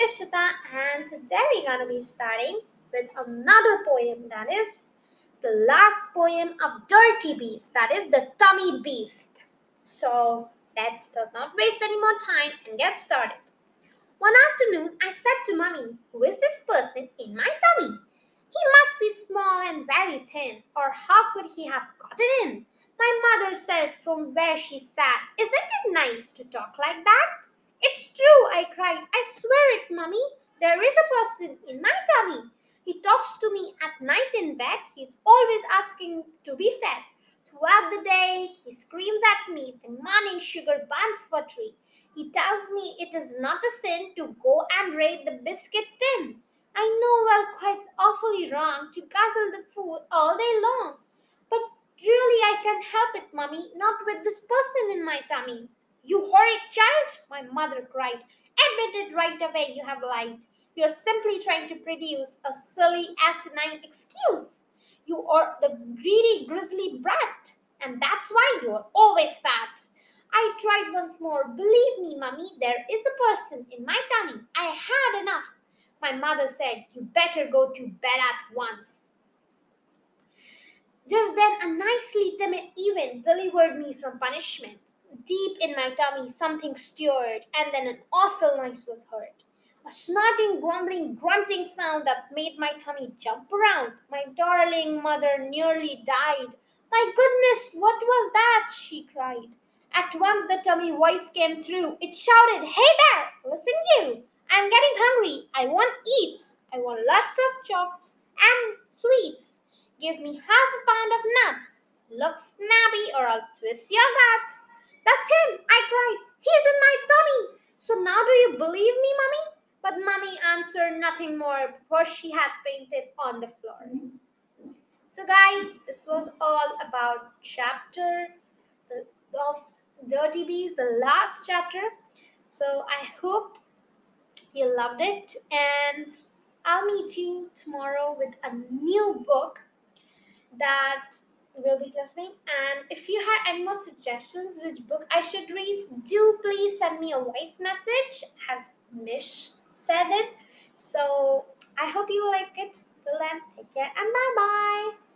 Ishita, and today we're gonna be starting with another poem that is the last poem of Dirty Beast, that is the Tummy Beast. So let's not waste any more time and get started. One afternoon, I said to Mummy, Who is this person in my tummy? He must be small and very thin, or how could he have gotten in? My mother said from where she sat, Isn't it nice to talk like that? True, I cried. I swear it, Mummy. There is a person in my tummy. He talks to me at night in bed. He's always asking to be fed. Throughout the day, he screams at me, demanding sugar buns for tea. He tells me it is not a sin to go and raid the biscuit tin. I know well quite awfully wrong to guzzle the food all day long. But really I can't help it, Mummy, not with this person in my tummy. You horrid child, my mother cried. Admit it right away, you have lied. You're simply trying to produce a silly, asinine excuse. You are the greedy, grisly brat, and that's why you're always fat. I tried once more. Believe me, mummy, there is a person in my tummy. I had enough. My mother said, You better go to bed at once. Just then, a nicely timid event delivered me from punishment. Deep in my tummy, something stirred, and then an awful noise was heard. A snorting, grumbling, grunting sound that made my tummy jump around. My darling mother nearly died. My goodness, what was that? she cried. At once the tummy voice came through. It shouted, Hey there, listen you. I'm getting hungry. I want eats. I want lots of chocolates and sweets. Give me half a pound of nuts. Look snappy or I'll twist your guts. That's him, I cried. He's in my tummy. So now do you believe me, mummy? But mummy answered nothing more before she had fainted on the floor. So, guys, this was all about chapter of Dirty Beasts, the last chapter. So, I hope you loved it, and I'll meet you tomorrow with a new book that will be listening. And if you have any more suggestions which book I should read, do please send me a voice message as Mish said it. So I hope you like it. Till then, take care and bye bye.